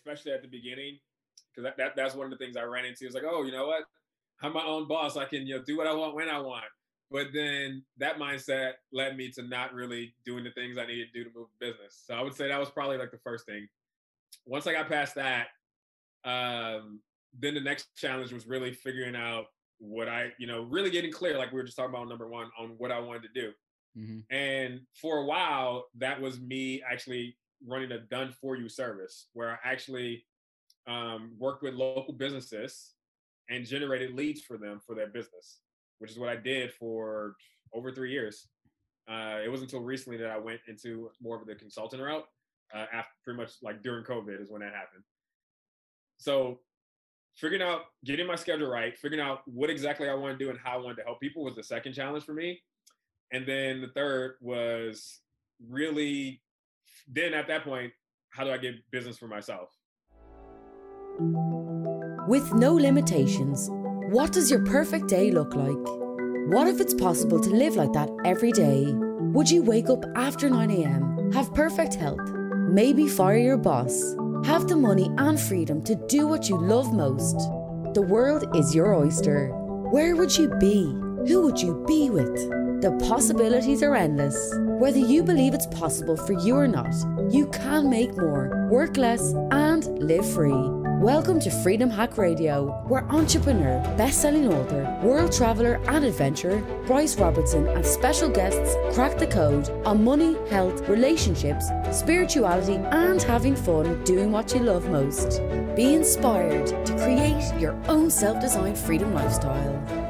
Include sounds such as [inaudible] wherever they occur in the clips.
especially at the beginning, because that, that, that's one of the things I ran into. It's like, oh, you know what? I'm my own boss. I can you know do what I want when I want. But then that mindset led me to not really doing the things I needed to do to move business. So I would say that was probably like the first thing. Once I got past that, um, then the next challenge was really figuring out what I, you know, really getting clear, like we were just talking about number one, on what I wanted to do. Mm-hmm. And for a while, that was me actually running a done for you service where I actually um, worked with local businesses and generated leads for them for their business, which is what I did for over three years. Uh, it wasn't until recently that I went into more of the consultant route. Uh, after pretty much like during COVID is when that happened. So figuring out getting my schedule right, figuring out what exactly I want to do and how I wanted to help people was the second challenge for me. And then the third was really then at that point, how do I get business for myself? With no limitations, what does your perfect day look like? What if it's possible to live like that every day? Would you wake up after 9 a.m., have perfect health, maybe fire your boss, have the money and freedom to do what you love most? The world is your oyster. Where would you be? Who would you be with? The possibilities are endless. Whether you believe it's possible for you or not, you can make more, work less, and live free. Welcome to Freedom Hack Radio, where entrepreneur, best-selling author, world traveler, and adventurer Bryce Robertson and special guests crack the code on money, health, relationships, spirituality, and having fun doing what you love most. Be inspired to create your own self-designed freedom lifestyle.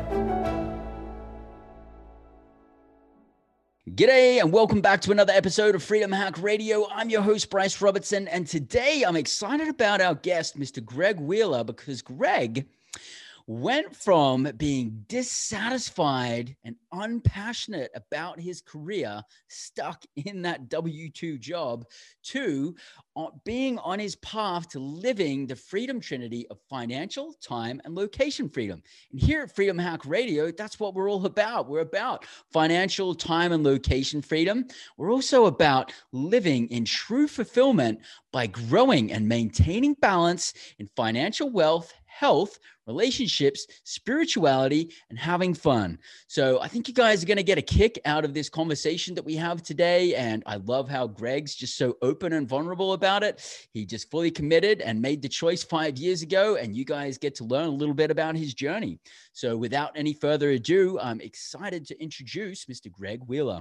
G'day and welcome back to another episode of Freedom Hack Radio. I'm your host, Bryce Robertson, and today I'm excited about our guest, Mr. Greg Wheeler, because Greg went from being dissatisfied and unpassionate about his career, stuck in that W 2 job, to uh, being on his path to living the freedom trinity of financial, time, and location freedom. And here at Freedom Hack Radio, that's what we're all about. We're about financial, time, and location freedom. We're also about living in true fulfillment by growing and maintaining balance in financial wealth health, relationships, spirituality, and having fun. So I think you guys are going to get a kick out of this conversation that we have today. And I love how Greg's just so open and vulnerable about it. He just fully committed and made the choice five years ago. And you guys get to learn a little bit about his journey. So without any further ado, I'm excited to introduce Mr. Greg Wheeler.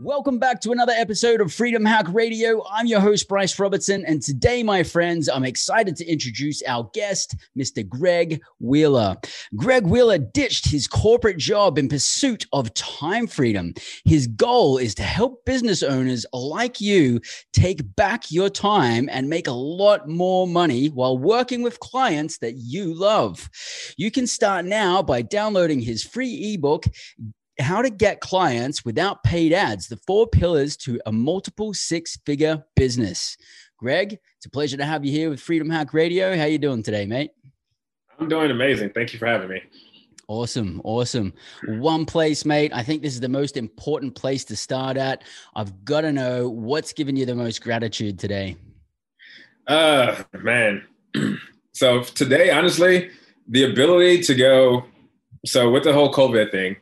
Welcome back to another episode of Freedom Hack Radio. I'm your host, Bryce Robertson. And today, my friends, I'm excited to introduce our guest, Mr. Greg Wheeler. Greg Wheeler ditched his corporate job in pursuit of time freedom. His goal is to help business owners like you take back your time and make a lot more money while working with clients that you love. You can start now by downloading his free ebook, how to get clients without paid ads, the four pillars to a multiple six figure business. Greg, it's a pleasure to have you here with Freedom Hack Radio. How you doing today, mate? I'm doing amazing. Thank you for having me. Awesome. Awesome. One place, mate. I think this is the most important place to start at. I've got to know what's given you the most gratitude today. Uh, man. [clears throat] so today, honestly, the ability to go, so with the whole COVID thing,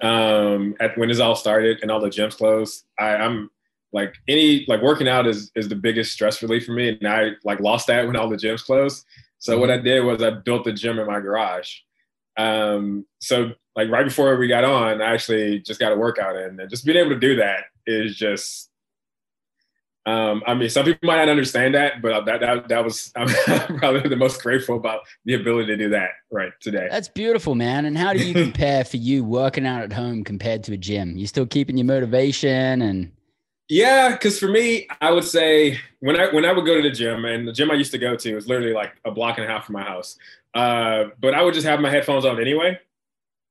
um, at when this all started and all the gyms closed, I, I'm like any like working out is is the biggest stress relief for me, and I like lost that when all the gyms closed. So what I did was I built a gym in my garage. Um, so like right before we got on, I actually just got a workout in, and just being able to do that is just um, I mean, some people might not understand that, but that that, that was [laughs] I'm probably the most grateful about the ability to do that right today. That's beautiful, man. And how do you [laughs] compare for you working out at home compared to a gym? You still keeping your motivation and yeah, because for me, I would say when I when I would go to the gym, and the gym I used to go to was literally like a block and a half from my house. Uh, but I would just have my headphones on anyway.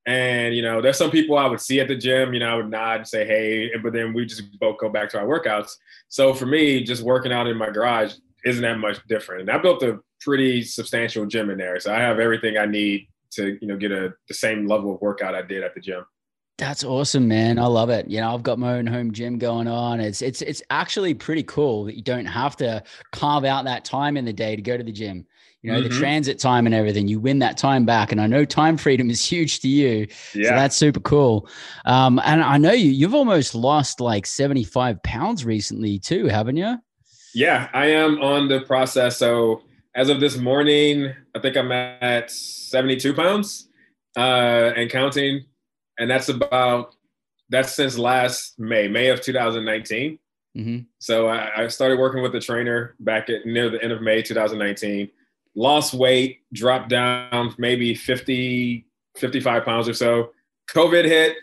And you know, there's some people I would see at the gym. You know, I would nod and say, "Hey," but then we just both go back to our workouts. So for me, just working out in my garage isn't that much different. And I built a pretty substantial gym in there, so I have everything I need to you know get a the same level of workout I did at the gym. That's awesome, man. I love it. You know, I've got my own home gym going on. It's it's it's actually pretty cool that you don't have to carve out that time in the day to go to the gym. You know, mm-hmm. the transit time and everything. You win that time back, and I know time freedom [laughs] is huge to you. Yeah, so that's super cool. Um, and I know you you've almost lost like seventy five pounds recently too, haven't you? Yeah, I am on the process. So as of this morning, I think I'm at seventy two pounds uh, and counting and that's about that's since last May, May of 2019. Mm-hmm. So I, I, started working with the trainer back at near the end of May 2019. Lost weight, dropped down maybe 50, 55 pounds or so. COVID hit,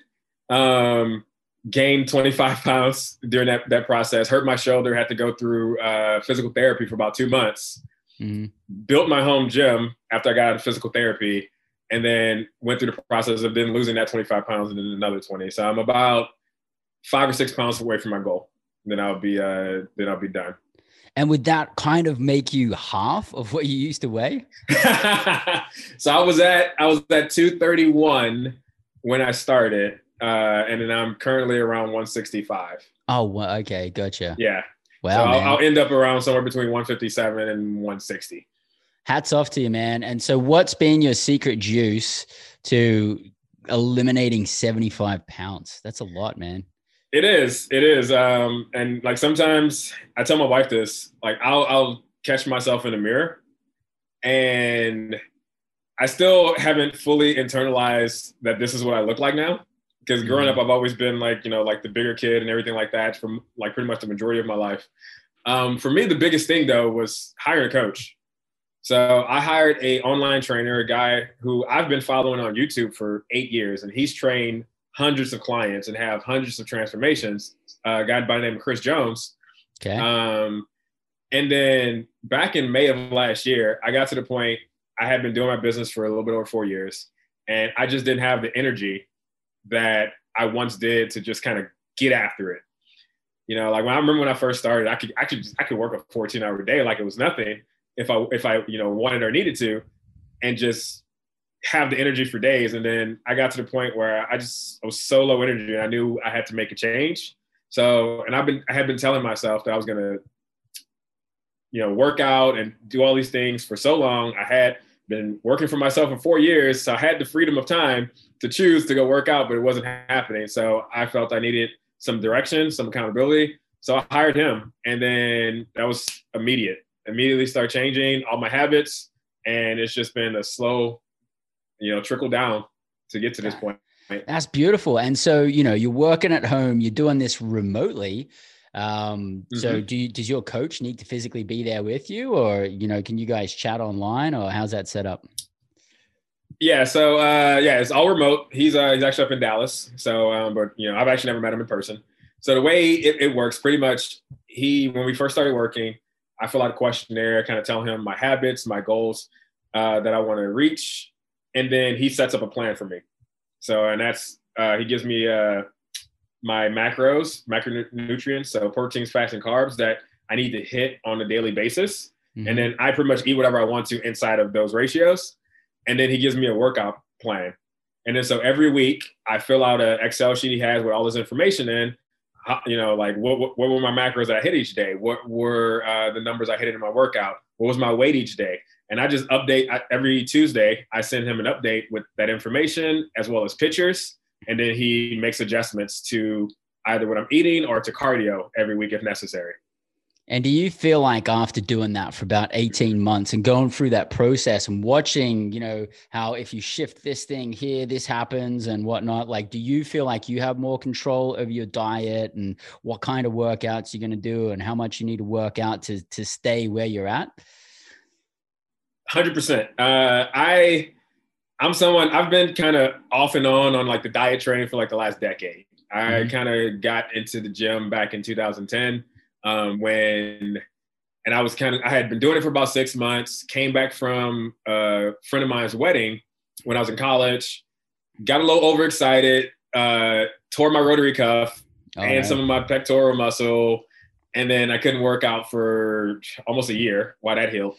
um, gained 25 [laughs] pounds during that, that process, hurt my shoulder, had to go through uh, physical therapy for about two months. Mm-hmm. Built my home gym after I got out of physical therapy and then went through the process of then losing that 25 pounds and then another 20. So I'm about five or six pounds away from my goal. Then I'll be uh then I'll be done. And would that kind of make you half of what you used to weigh? [laughs] so I was at I was at 231 when I started, uh, and then I'm currently around 165. Oh, okay, gotcha. Yeah. Wow. So I'll, I'll, end up around somewhere between 157 and 160 hats off to you, man. And so, what's been your secret juice to eliminating 75 pounds? That's a lot, man. It is. It is. Um, and like sometimes I tell my wife this, like I'll, I'll catch myself in the mirror and I still haven't fully internalized that this is what I look like now. Because growing mm-hmm. up, I've always been like, you know, like the bigger kid and everything like that from like pretty much the majority of my life. Um, for me, the biggest thing though was hiring a coach. So I hired a online trainer, a guy who I've been following on YouTube for eight years, and he's trained hundreds of clients and have hundreds of transformations. Uh, a guy by the name of Chris Jones. Okay. Um, and then back in May of last year, I got to the point I had been doing my business for a little bit over four years, and I just didn't have the energy that I once did to just kind of get after it. You know, like when I remember when I first started, I could I could I could work a 14 hour day like it was nothing if I if I you know wanted or needed to, and just have the energy for days. And then I got to the point where I just I was so low energy, and I knew I had to make a change. So, and I've been I had been telling myself that I was gonna, you know, work out and do all these things for so long. I had been working for myself for four years, so I had the freedom of time to choose to go work out, but it wasn't happening. So I felt I needed some direction, some accountability. So I hired him, and then that was immediate immediately start changing all my habits. And it's just been a slow, you know, trickle down to get to this point. That's beautiful. And so, you know, you're working at home, you're doing this remotely. Um, mm-hmm. so do you, does your coach need to physically be there with you or, you know, can you guys chat online or how's that set up? Yeah. So, uh, yeah, it's all remote. He's, uh, he's actually up in Dallas. So, um, but you know, I've actually never met him in person. So the way it, it works pretty much he, when we first started working, I fill out a questionnaire, kind of tell him my habits, my goals uh, that I want to reach, and then he sets up a plan for me. So, and that's uh, he gives me uh, my macros, macronutrients, so proteins, fats, and carbs that I need to hit on a daily basis, mm-hmm. and then I pretty much eat whatever I want to inside of those ratios, and then he gives me a workout plan. And then so every week I fill out an Excel sheet he has with all this information in, you know, like what, what, what were my macros that I hit each day? What were uh, the numbers I hit in my workout? What was my weight each day? And I just update I, every Tuesday. I send him an update with that information as well as pictures, and then he makes adjustments to either what I'm eating or to cardio every week if necessary. And do you feel like after doing that for about 18 months and going through that process and watching, you know, how if you shift this thing here, this happens and whatnot, like, do you feel like you have more control over your diet and what kind of workouts you're going to do and how much you need to work out to, to stay where you're at? 100%. Uh, I, I'm someone, I've been kind of off and on on like the diet training for like the last decade. I mm-hmm. kind of got into the gym back in 2010 um, when and I was kind of I had been doing it for about six months. Came back from a friend of mine's wedding when I was in college. Got a little overexcited. Uh, tore my rotary cuff oh, and man. some of my pectoral muscle, and then I couldn't work out for almost a year while that healed.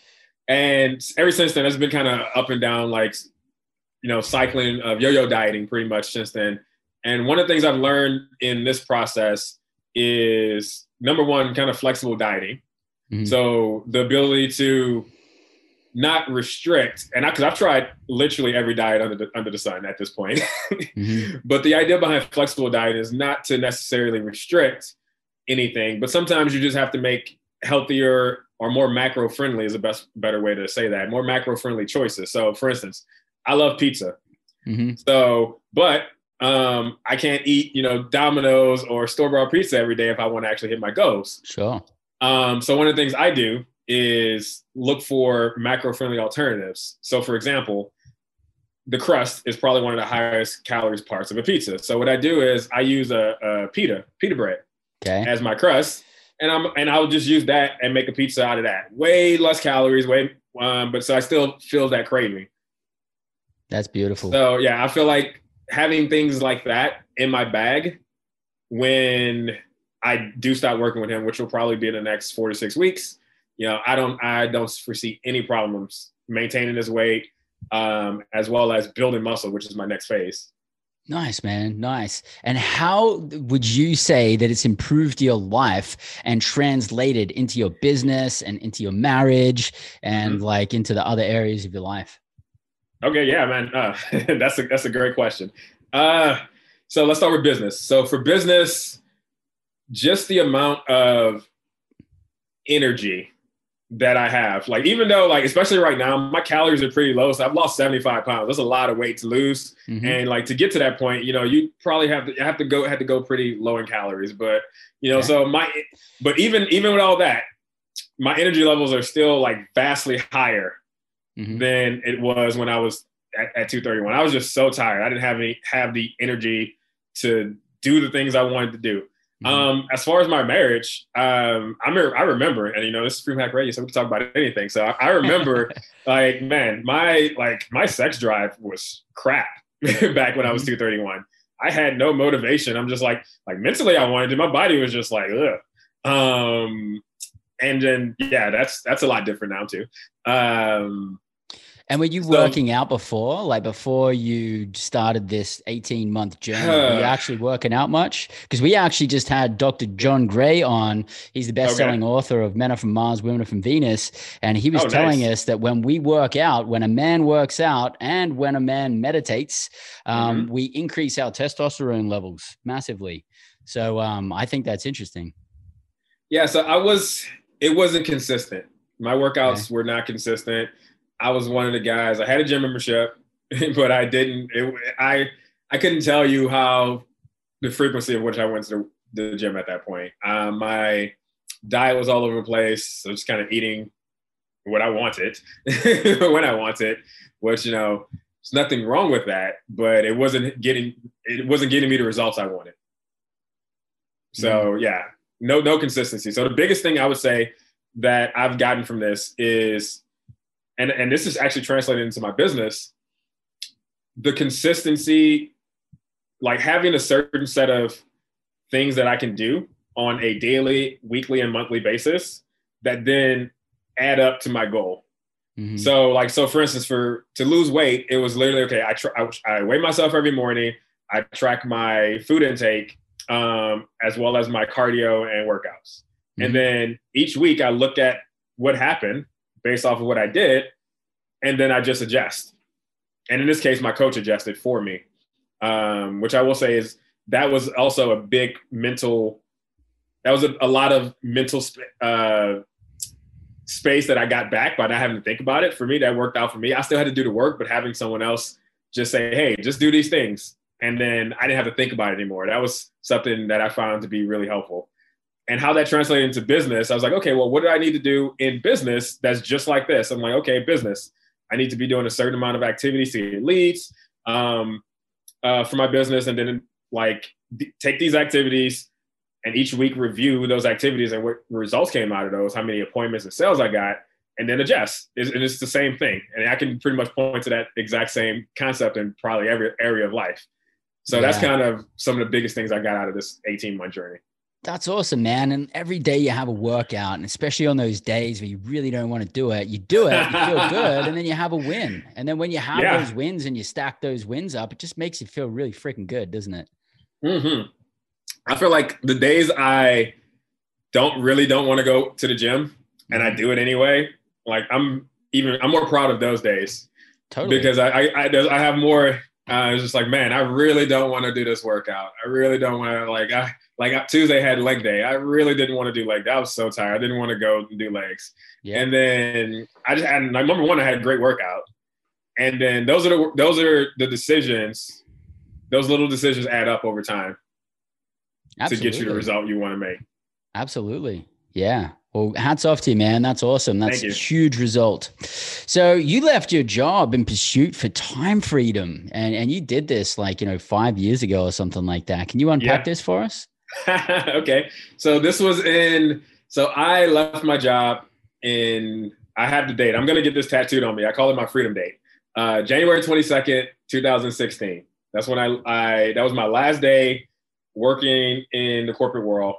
And ever since then, it's been kind of up and down, like you know, cycling of yo-yo dieting pretty much since then. And one of the things I've learned in this process is number one, kind of flexible dieting. Mm-hmm. So the ability to not restrict, and I because I've tried literally every diet under the, under the sun at this point, [laughs] mm-hmm. but the idea behind flexible diet is not to necessarily restrict anything, but sometimes you just have to make healthier or more macro friendly is the best better way to say that more macro friendly choices. So, for instance, I love pizza. Mm-hmm. So, but um, I can't eat, you know, Domino's or store bought pizza every day if I want to actually hit my goals. Sure. Um, so one of the things I do is look for macro friendly alternatives. So, for example, the crust is probably one of the highest calories parts of a pizza. So what I do is I use a, a pita pita bread okay. as my crust, and I'm and I'll just use that and make a pizza out of that. Way less calories, way um, but so I still feel that craving. That's beautiful. So yeah, I feel like having things like that in my bag when I do start working with him, which will probably be in the next four to six weeks. You know, I don't I don't foresee any problems maintaining his weight, um, as well as building muscle, which is my next phase. Nice, man. Nice. And how would you say that it's improved your life and translated into your business and into your marriage and mm-hmm. like into the other areas of your life? Okay, yeah, man. Uh, [laughs] that's a that's a great question. Uh, so let's start with business. So for business, just the amount of energy that I have. Like even though like especially right now my calories are pretty low, so I've lost 75 pounds. That's a lot of weight to lose. Mm-hmm. And like to get to that point, you know, you probably have to have to go have to go pretty low in calories. But you know, so my but even even with all that, my energy levels are still like vastly higher mm-hmm. than it was when I was at, at 231. I was just so tired. I didn't have any have the energy to do the things I wanted to do. Mm-hmm. Um, as far as my marriage, um, I, I remember, and you know, this is Freedom Hack Radio, so we can talk about anything. So I, I remember, [laughs] like, man, my like my sex drive was crap [laughs] back when I was mm-hmm. 231. I had no motivation. I'm just like, like mentally, I wanted to. My body was just like, ugh. Um, and then yeah, that's that's a lot different now too. Um, and were you so, working out before, like before you started this 18 month journey? were you [sighs] actually working out much? Because we actually just had Dr. John Gray on. He's the best selling okay. author of Men Are From Mars, Women Are From Venus. And he was oh, telling nice. us that when we work out, when a man works out and when a man meditates, um, mm-hmm. we increase our testosterone levels massively. So um, I think that's interesting. Yeah. So I was, it wasn't consistent. My workouts okay. were not consistent I was one of the guys. I had a gym membership, [laughs] but I didn't. It, I I couldn't tell you how the frequency of which I went to the, the gym at that point. Um, my diet was all over the place. So just kind of eating what I wanted [laughs] when I wanted, which you know, there's nothing wrong with that, but it wasn't getting it wasn't getting me the results I wanted. So mm. yeah, no no consistency. So the biggest thing I would say that I've gotten from this is and and this is actually translated into my business the consistency like having a certain set of things that i can do on a daily weekly and monthly basis that then add up to my goal mm-hmm. so like so for instance for to lose weight it was literally okay i try I, I weigh myself every morning i track my food intake um, as well as my cardio and workouts mm-hmm. and then each week i look at what happened based off of what I did, and then I just adjust. And in this case, my coach adjusted for me, um, which I will say is that was also a big mental. That was a, a lot of mental sp- uh, space that I got back by not having to think about it. For me, that worked out for me. I still had to do the work, but having someone else just say, "Hey, just do these things," and then I didn't have to think about it anymore. That was something that I found to be really helpful and how that translated into business, I was like, okay, well, what do I need to do in business that's just like this? I'm like, okay, business. I need to be doing a certain amount of activities to get leads um, uh, for my business, and then like d- take these activities and each week review those activities and what results came out of those, how many appointments and sales I got, and then adjust. It's, and it's the same thing, and I can pretty much point to that exact same concept in probably every area of life. So yeah. that's kind of some of the biggest things I got out of this 18 month journey. That's awesome, man. And every day you have a workout, and especially on those days where you really don't want to do it, you do it, you feel good, and then you have a win. And then when you have yeah. those wins and you stack those wins up, it just makes you feel really freaking good, doesn't it? Mm-hmm. I feel like the days I don't really don't want to go to the gym and I mm-hmm. do it anyway. Like I'm even I'm more proud of those days. Totally. Because I I, I, I have more. Uh, it's just like man, I really don't want to do this workout. I really don't want to like I like Tuesday had leg day. I really didn't want to do leg day. I was so tired. I didn't want to go and do legs. Yeah. And then I just had like number one, I had a great workout. And then those are the those are the decisions. Those little decisions add up over time Absolutely. to get you the result you want to make. Absolutely. Yeah. Well, hats off to you, man. That's awesome. That's a huge result. So you left your job in pursuit for time freedom, and and you did this like you know five years ago or something like that. Can you unpack yeah. this for us? [laughs] okay. So this was in. So I left my job in. I have the date. I'm gonna get this tattooed on me. I call it my freedom date. Uh, January 22nd, 2016. That's when I, I that was my last day working in the corporate world.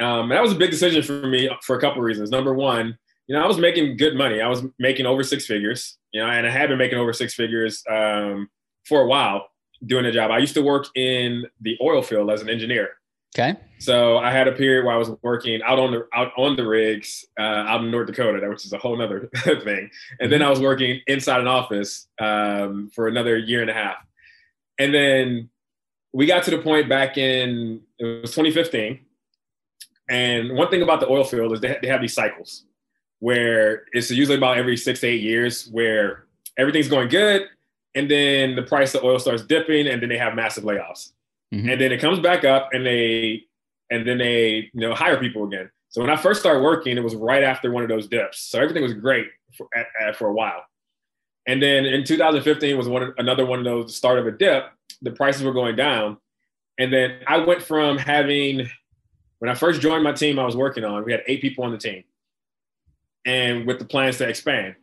Um, that was a big decision for me for a couple of reasons. Number one, you know, I was making good money. I was making over six figures, you know, and I had been making over six figures um, for a while doing the job. I used to work in the oil field as an engineer. Okay. So I had a period where I was working out on the out on the rigs uh, out in North Dakota, which is a whole other [laughs] thing. And then I was working inside an office um, for another year and a half. And then we got to the point back in it was 2015 and one thing about the oil field is they, they have these cycles where it's usually about every six to eight years where everything's going good. And then the price of oil starts dipping and then they have massive layoffs. Mm-hmm. And then it comes back up and they, and then they, you know, hire people again. So when I first started working, it was right after one of those dips. So everything was great for, at, at, for a while. And then in 2015 was one another one of those the start of a dip. The prices were going down, and then I went from having when I first joined my team, I was working on, we had eight people on the team and with the plans to expand.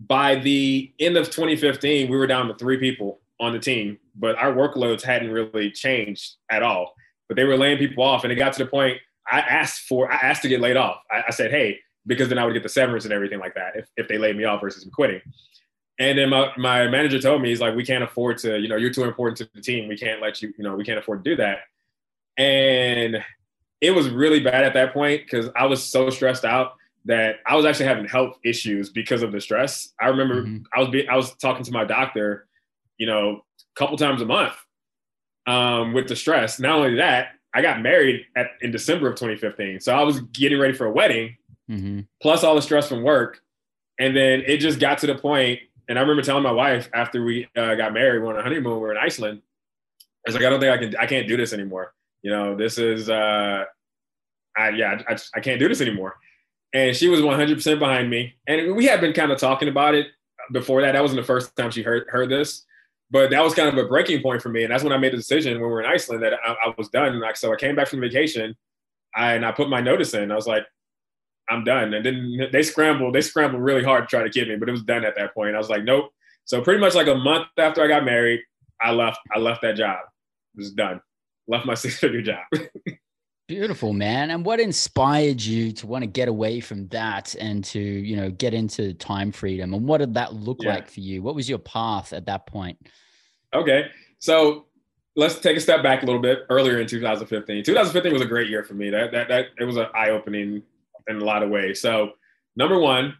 By the end of 2015, we were down to three people on the team, but our workloads hadn't really changed at all. But they were laying people off, and it got to the point I asked for, I asked to get laid off. I, I said, hey, because then I would get the severance and everything like that if, if they laid me off versus me quitting. And then my, my manager told me, he's like, we can't afford to, you know, you're too important to the team. We can't let you, you know, we can't afford to do that. And it was really bad at that point because I was so stressed out that I was actually having health issues because of the stress. I remember mm-hmm. I was be, I was talking to my doctor, you know, a couple times a month um, with the stress. Not only that, I got married at, in December of 2015, so I was getting ready for a wedding, mm-hmm. plus all the stress from work, and then it just got to the point. And I remember telling my wife after we uh, got married, we were on a honeymoon, we were in Iceland. I was like, I don't think I can, I can't do this anymore you know, this is, uh, I, yeah, I, I can't do this anymore. And she was 100% behind me. And we had been kind of talking about it before that. That wasn't the first time she heard, heard this, but that was kind of a breaking point for me. And that's when I made the decision when we were in Iceland that I, I was done. Like, so I came back from vacation I, and I put my notice in. I was like, I'm done. And then they scrambled, they scrambled really hard to try to keep me, but it was done at that point. I was like, nope. So pretty much like a month after I got married, I left, I left that job. It was done left my [laughs] six figure job. Beautiful, man. And what inspired you to want to get away from that and to, you know, get into time freedom? And what did that look yeah. like for you? What was your path at that point? Okay. So let's take a step back a little bit earlier in 2015. 2015 was a great year for me. That that that it was an eye opening in a lot of ways. So number one,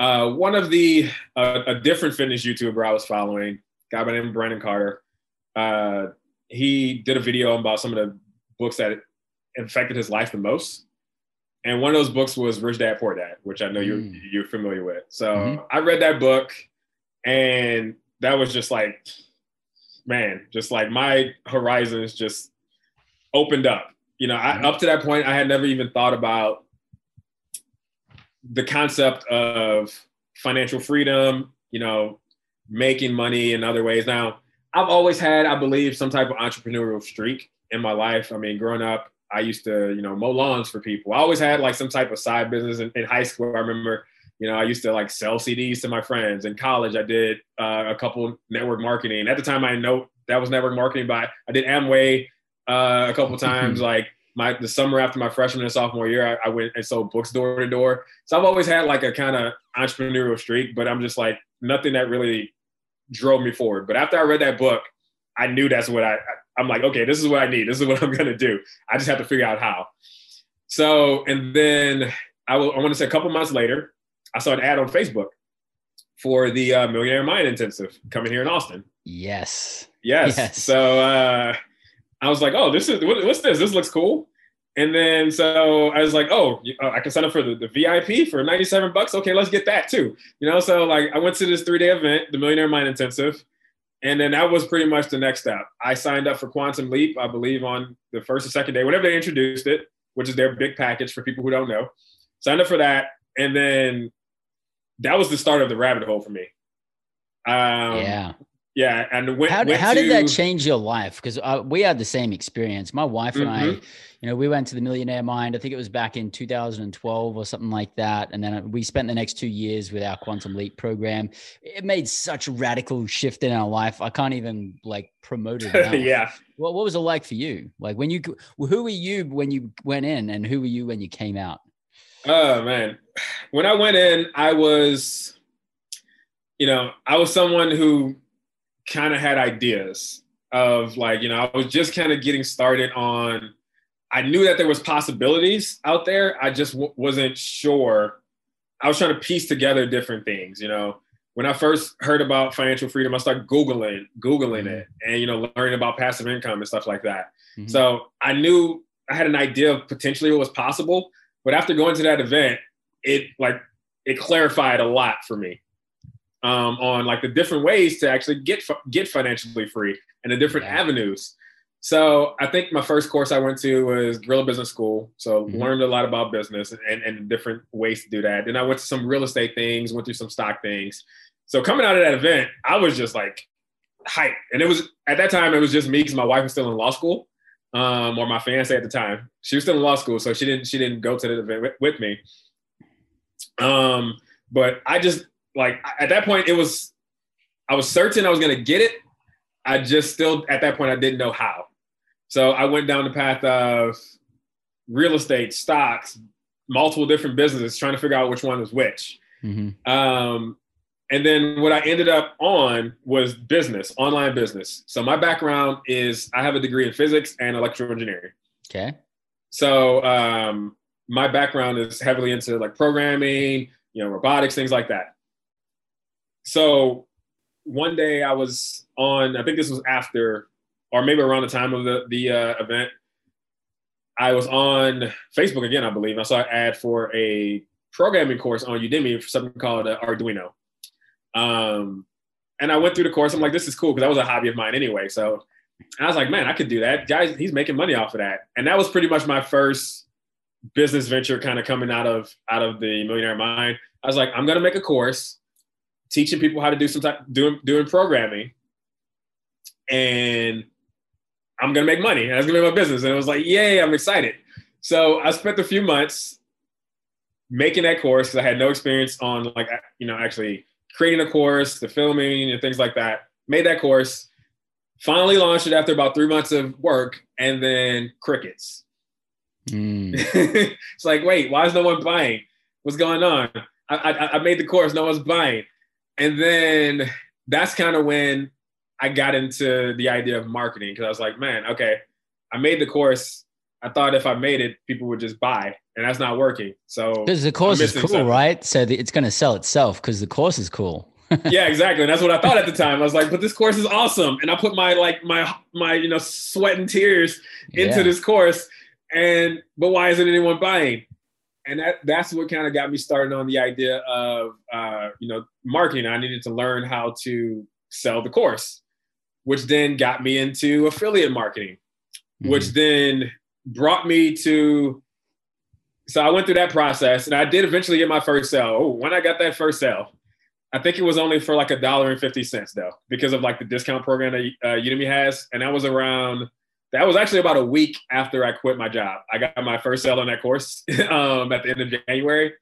uh, one of the uh, a different fitness YouTuber I was following, guy by the name of Brandon Carter. Uh, he did a video about some of the books that affected his life the most. And one of those books was Rich Dad Poor Dad, which I know mm. you're you're familiar with. So mm-hmm. I read that book, and that was just like, man, just like my horizons just opened up. You know, mm-hmm. I, up to that point, I had never even thought about the concept of financial freedom. You know, making money in other ways. Now, I've always had, I believe, some type of entrepreneurial streak in my life. I mean, growing up, I used to, you know, mow lawns for people. I always had like some type of side business in, in high school. I remember, you know, I used to like sell CDs to my friends. In college, I did uh, a couple network marketing. At the time, I know that was network marketing, but I did Amway uh, a couple times. like my the summer after my freshman and sophomore year, I, I went and sold books door to door. So I've always had like a kind of entrepreneurial streak, but I'm just like nothing that really drove me forward. But after I read that book, I knew that's what I I'm like, okay, this is what I need. This is what I'm gonna do. I just have to figure out how. So, and then I, will, I want to say a couple months later, I saw an ad on Facebook for the uh, Millionaire Mind Intensive coming here in Austin. Yes. Yes. Yes. So uh, I was like, oh, this is what, what's this? This looks cool. And then so I was like, oh, uh, I can sign up for the, the VIP for 97 bucks. Okay, let's get that too. You know, so like I went to this three day event, the Millionaire Mind Intensive. And then that was pretty much the next step. I signed up for Quantum Leap, I believe, on the first or second day, whenever they introduced it, which is their big package for people who don't know. Signed up for that. And then that was the start of the rabbit hole for me. Um, yeah. Yeah. And went, how, went how to, did that change your life? Because uh, we had the same experience. My wife and I, Mhm. you know, we went to the Millionaire Mind. I think it was back in 2012 or something like that. And then we spent the next two years with our Quantum Leap program. It made such a radical shift in our life. I can't even like promote it. [laughs] yeah. What, what was it like for you? Like when you, who were you when you went in and who were you when you came out? Oh man, when I went in, I was, you know, I was someone who kind of had ideas of like, you know, I was just kind of getting started on. I knew that there was possibilities out there. I just w- wasn't sure. I was trying to piece together different things. You know, when I first heard about financial freedom, I started googling, googling it, and you know, learning about passive income and stuff like that. Mhm. So I knew I had an idea of potentially what was possible, but after going to that event, it like it clarified a lot for me um, on like the different ways to actually get get financially free and the different Yeah. avenues. So I think my first course I went to was Guerrilla Business School. So Mhm. learned a lot about business and, and different ways to do that. Then I went to some real estate things, went through some stock things. So coming out of that event, I was just like hype. And it was at that time it was just me because my wife was still in law school, um, or my fiance at the time. She was still in law school, so she didn't she didn't go to the event with, with me. Um, but I just like at that point it was I was certain I was gonna get it. I just still at that point I didn't know how. So I went down the path of real estate, stocks, multiple different businesses, trying to figure out which one was which. Mhm. Um, and then what I ended up on was business, online business. So my background is I have a degree in physics and electrical engineering. Okay. So um, my background is heavily into like programming, you know, robotics, things like that. So one day I was on, I think this was after, or maybe around the time of the the uh, event. I was on Facebook again, I believe. I saw an ad for a programming course on Udemy for something called uh, Arduino. Um, and I went through the course. I'm like, this is cool because that was a hobby of mine anyway. So I was like, man, I could do that. Guys, he's making money off of that. And that was pretty much my first business venture kind of coming out of out of the millionaire mind. I was like, I'm gonna make a course teaching people how to do some type doing doing programming. And I'm gonna make money. That's gonna be my business. And it was like, yay, I'm excited. So I spent a few months making that course because I had no experience on like you know actually creating a course, the filming and things like that. Made that course finally launched it after about three months of work and then crickets Mm. [laughs] it's like wait why is no one buying what's going on I, I, I made the course no one's buying and then that's kind of when i got into the idea of marketing because i was like man okay i made the course i thought if i made it people would just buy and that's not working so Because the course is cool, something. right? So the, it's going to sell itself because the course is cool. [laughs] yeah, exactly. And that's what I thought at the time. I was like, but this course is awesome. And I put my like my my, you know, sweat and tears into Yeah. this course. And but why isn't anyone buying? And that that's what kind of got me started on the idea of uh, you know, marketing. I needed to learn how to sell the course, which then got me into affiliate marketing, which then brought me to so I went through that process and I did eventually get my first sale. Oh, when I got that first sale, I think it was only for like a dollar and fifty cents though, because of like the discount program that uh, Udemy has, and that was around. That was actually about a week after I quit my job. I got my first sale on that course [laughs] um, at the end of January,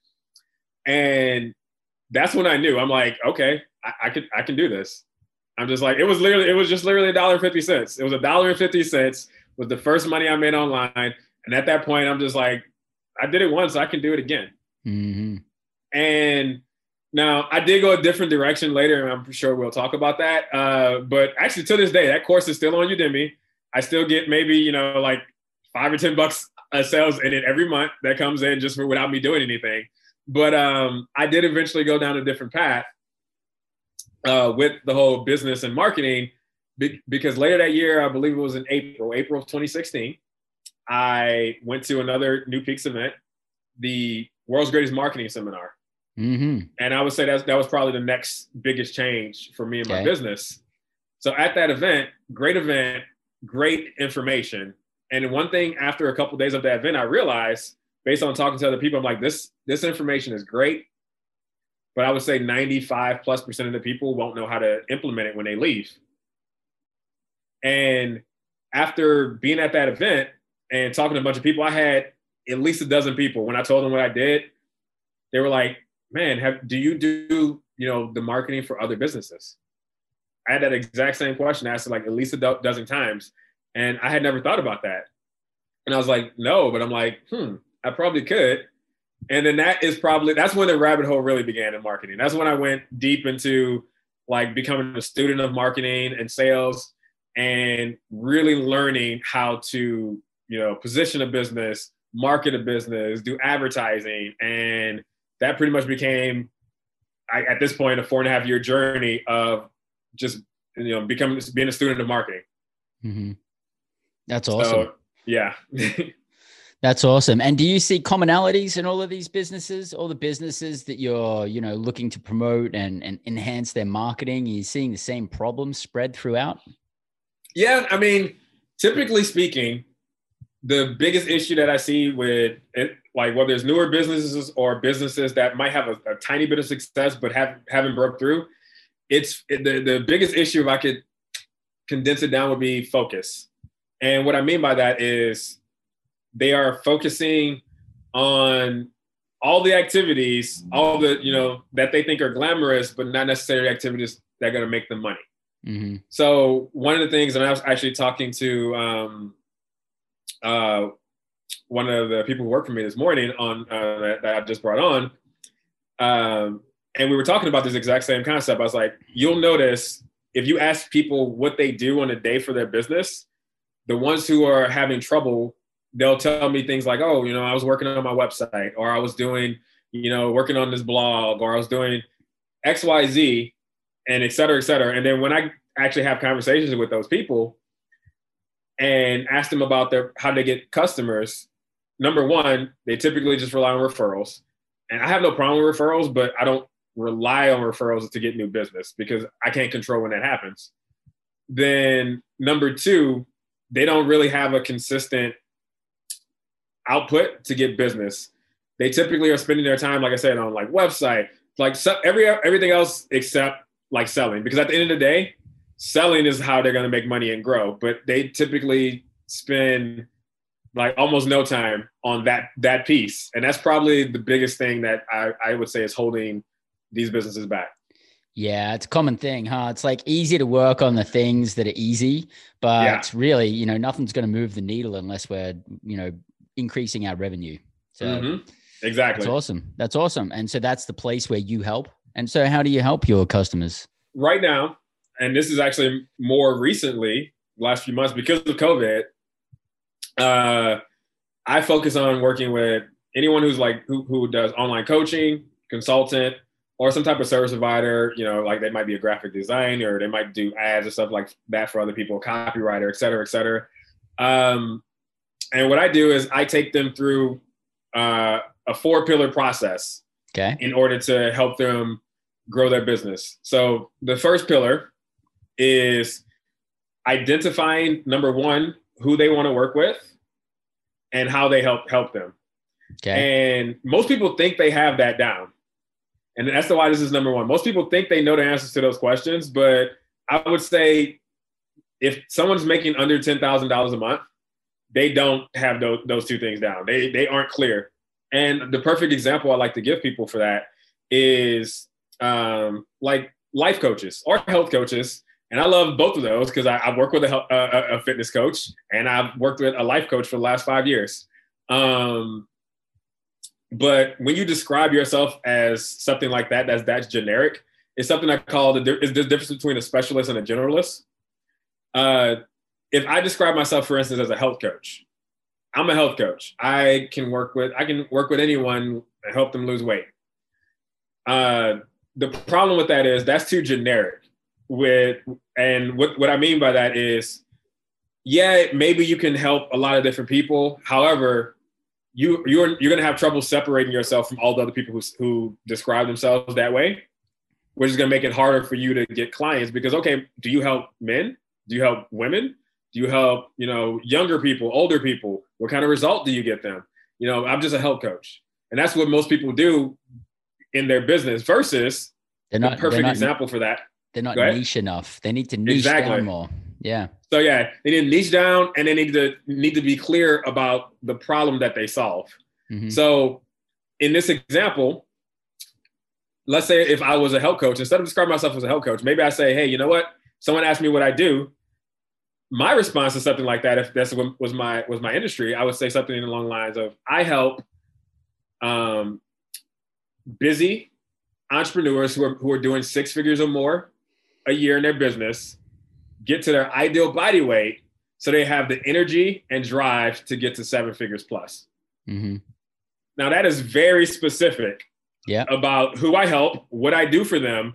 and that's when I knew. I'm like, okay, I, I can I can do this. I'm just like, it was literally, it was just literally a dollar fifty cents. It was a dollar and fifty cents was the first money I made online, and at that point, I'm just like, I did it once, I can do it again. Mhm. And now I did go a different direction later, and I'm sure we'll talk about that. Uh, but actually, to this day, that course is still on Udemy. I still get maybe, you know, like five or 10 bucks of sales in it every month that comes in just for without me doing anything. But um, I did eventually go down a different path uh, with the whole business and marketing be- because later that year, I believe it was in April, April of 2016, I went to another New Peaks event, the world's greatest marketing seminar. Mm-hmm. And I would say that that was probably the next biggest change for me in my Okay. business. So at that event, great event, great information. And one thing after a couple days of that event, I realized based on talking to other people, I'm like, this this information is great, but I would say 95 plus percent of the people won't know how to implement it when they leave. And after being at that event and talking to a bunch of people, I had at least a dozen people. When I told them what I did, they were like, "Man, have do you do you know the marketing for other businesses?" I had that exact same question asked like at least a do- dozen times, and I had never thought about that. And I was like, "No," but I'm like, "Hmm, I probably could." And then that is probably that's when the rabbit hole really began in marketing. That's when I went deep into like becoming a student of marketing and sales and really learning how to you know position a business market a business do advertising and that pretty much became I, at this point a four and a half year journey of just you know becoming being a student of marketing Mm-hmm. That's awesome. so yeah [laughs] That's awesome. And do you see commonalities in all of these businesses, all the businesses that you're, you know, looking to promote and, and enhance their marketing? Are you seeing the same problems spread throughout? Yeah, I mean, typically speaking, the biggest issue that I see with it, like whether it's newer businesses or businesses that might have a, a tiny bit of success but have haven't broke through, it's it, the the biggest issue. If I could condense it down, would be focus. And what I mean by that is they are focusing on all the activities, all the you know that they think are glamorous, but not necessarily activities that are going to make them money. Mm-hmm. So one of the things, and I was actually talking to um, uh, one of the people who work for me this morning on uh, that, that I just brought on, um, and we were talking about this exact same concept. I was like, you'll notice if you ask people what they do on a day for their business, the ones who are having trouble, they'll tell me things like, oh, you know, I was working on my website, or I was doing, you know, working on this blog, or I was doing X, Y, Z, and et cetera, et cetera. And then when I actually have conversations with those people and ask them about their how they get customers, number one, they typically just rely on referrals. And I have no problem with referrals, but I don't rely on referrals to get new business because I can't control when that happens. Then number two, they don't really have a consistent output to get business. They typically are spending their time, like I said, on like website, like every everything else except like selling. Because at the end of the day, selling is how they're going to make money and grow. But they typically spend like almost no time on that that piece, and that's probably the biggest thing that I, I would say is holding these businesses back. Yeah, it's a common thing, huh? It's like easy to work on the things that are easy, but Yeah. it's really, you know, nothing's going to move the needle unless we're, you know, increasing our revenue. So Mhm. Exactly. that's awesome. That's awesome. And so that's the place where you help. And so how do you help your customers? right now, and this is actually more recently, last few months because of COVID, uh, I focus on working with anyone who's like who, who does online coaching, consultant, or some type of service provider. You know, like they might be a graphic designer, or they might do ads or stuff like that for other people, copywriter, et cetera, et cetera. Um, and what I do is I take them through uh, a four pillar process Okay. in order to help them grow their business. So the first pillar is identifying number one who they want to work with and how they help help them. Okay. And most people think they have that down. And that's why this is number one. Most people think they know the answers to those questions, but I would say if someone's making under ten thousand dollars a month, they don't have those, those two things down. They they aren't clear. And the perfect example I like to give people for that is um, like life coaches or health coaches. And I love both of those because I, I work with a, a, a fitness coach and I've worked with a life coach for the last five years. Um, but when you describe yourself as something like that, that's that's generic. It's something I call the is the difference between a specialist and a generalist. Uh, if I describe myself, for instance, as a health coach, I'm a health coach. I can work with I can work with anyone and help them lose weight. Uh, the problem with that is that's too generic. With and what what I mean by that is, yeah, maybe you can help a lot of different people. However, you you're you're gonna have trouble separating yourself from all the other people who who describe themselves that way, which is gonna make it harder for you to get clients because okay, do you help men? Do you help women? Do you help you know younger people, older people? What kind of result do you get them? You know, I'm just a health coach, and that's what most people do in their business. Versus, they're not the perfect not, example for that. They're not niche enough. They need to niche Exactly. down more. Yeah. So yeah, they need to niche down, and they need to need to be clear about the problem that they solve. Mhm. So in this example, let's say if I was a health coach, instead of describing myself as a health coach, maybe I say, hey, you know what? Someone asked me what I do. My response to something like that, if that's what was my was my industry, I would say something along the lines of, I help um, busy entrepreneurs who are who are doing six figures or more a year in their business get to their ideal body weight so they have the energy and drive to get to seven figures plus. Mhm. Now that is very specific Yeah. about who I help, what I do for them.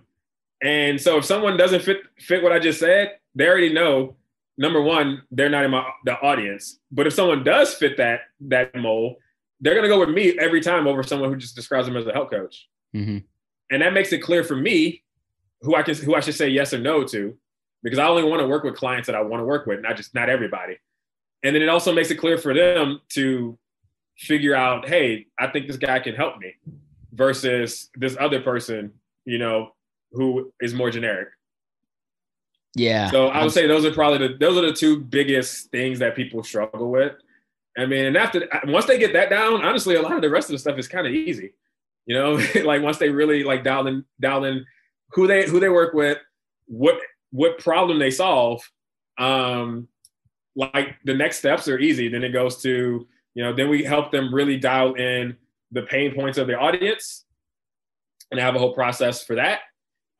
And so if someone doesn't fit fit what I just said, they already know number one, they're not in my the audience. But if someone does fit that that mold, they're gonna go with me every time over someone who just describes them as a health coach. Mhm. And that makes it clear for me who I can who I should say yes or no to, because I only want to work with clients that I want to work with, not just not everybody. And then it also makes it clear for them to figure out, hey, I think this guy can help me versus this other person, you know, who is more generic. Yeah. So I would say those are probably the those are the two biggest things that people struggle with. I mean, and after once they get that down, honestly, a lot of the rest of the stuff is kind of easy. You know, [laughs] like once they really like dial in dial in who they who they work with, what what problem they solve, um, like the next steps are easy. Then it goes to, you know, then we help them really dial in the pain points of the audience and have a whole process for that.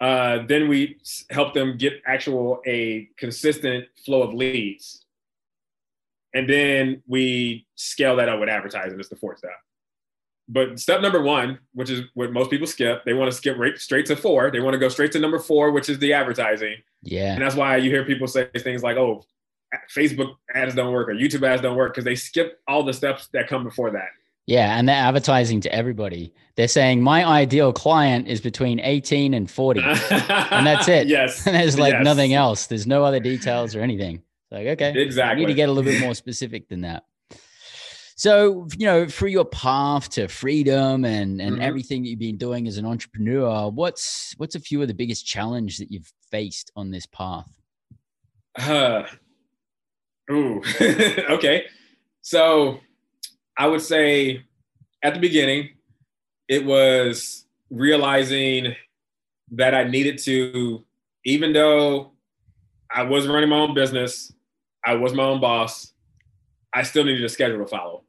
Uh, then we help them get actual a consistent flow of leads. And then we scale that up with advertising. It's the fourth step. But step number one, which is what most people skip, they want to skip right straight to four. They want to go straight to number four, which is the advertising. yeah. And that's why you hear people say things like, oh, Facebook ads don't work or YouTube ads don't work because they skip all the steps that come before that. Yeah, and they're advertising to everybody. They're saying my ideal client is between 18 and 40. [laughs] and that's it. Yes. [laughs] And there's like Yes. nothing else. There's no other details or anything. Like, okay. I Exactly. need to get a little bit more specific than that. So, you know, through your path to freedom and and Mhm. everything that you've been doing as an entrepreneur, what's what's a few of the biggest challenge that you've faced on this path? Uh, ooh, [laughs] okay. So I would say at the beginning, it was realizing that I needed to, even though I was running my own business, I was my own boss, I still needed a schedule to follow.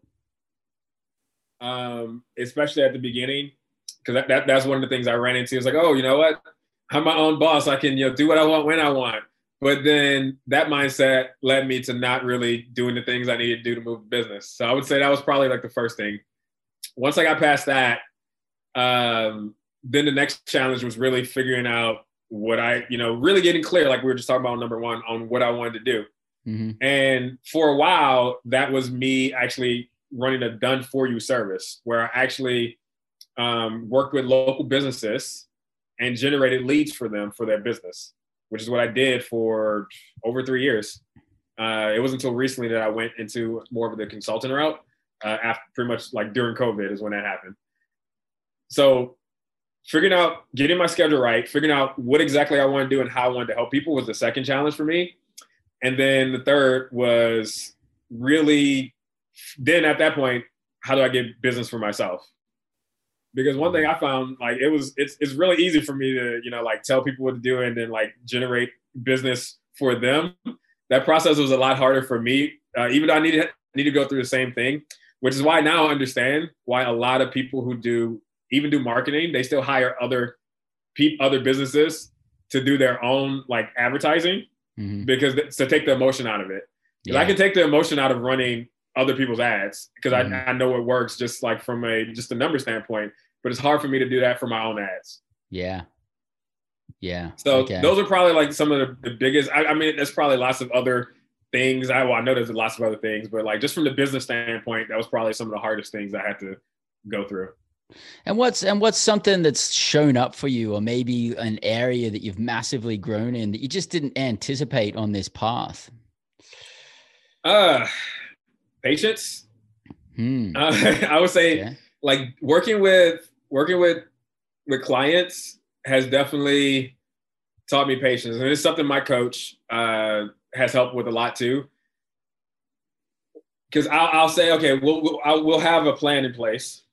Um, especially at the beginning, because that, that, that's one of the things I ran into. It's like, oh, you know what? I'm my own boss. I can you know do what I want when I want. But then that mindset led me to not really doing the things I needed to do to move the business. So I would say that was probably like the first thing. Once I got past that, um, then the next challenge was really figuring out what I, you know, really getting clear, like we were just talking about number one, on what I wanted to do. Mhm. And for a while, that was me actually running a done for you service where I actually um, worked with local businesses and generated leads for them for their business, which is what I did for over three years. Uh, it wasn't until recently that I went into more of the consultant route. Uh, after pretty much like during COVID is when that happened. So figuring out getting my schedule right, figuring out what exactly I want to do and how I wanted to help people was the second challenge for me. And then the third was really then at that point, how do I get business for myself? Because one thing I found, like it was, it's it's really easy for me to, you know, like tell people what to do and then like generate business for them. That process was a lot harder for me, uh, even though I needed need to go through the same thing. Which is why now I understand why a lot of people who do even do marketing, they still hire other pe- other businesses to do their own like advertising Mhm. because th- to take the emotion out of it. Yeah. I can take the emotion out of running other people's ads because mm-hmm. I, I know it works just like from a just a number standpoint, but it's hard for me to do that for my own ads. Yeah. Yeah. So okay. those are probably like some of the, the biggest. I, I, mean, there's probably lots of other things. I well, I know there's lots of other things, but like just from the business standpoint, that was probably some of the hardest things I had to go through. And what's and what's something that's shown up for you, or maybe an area that you've massively grown in that you just didn't anticipate on this path? Uh, patience. Hmm. Uh, [laughs] I would say, yeah. like working with working with with clients has definitely taught me patience, and it's something my coach uh, has helped with a lot too. Because I'll, I'll, say, okay, we'll we'll, I'll, we'll have a plan in place,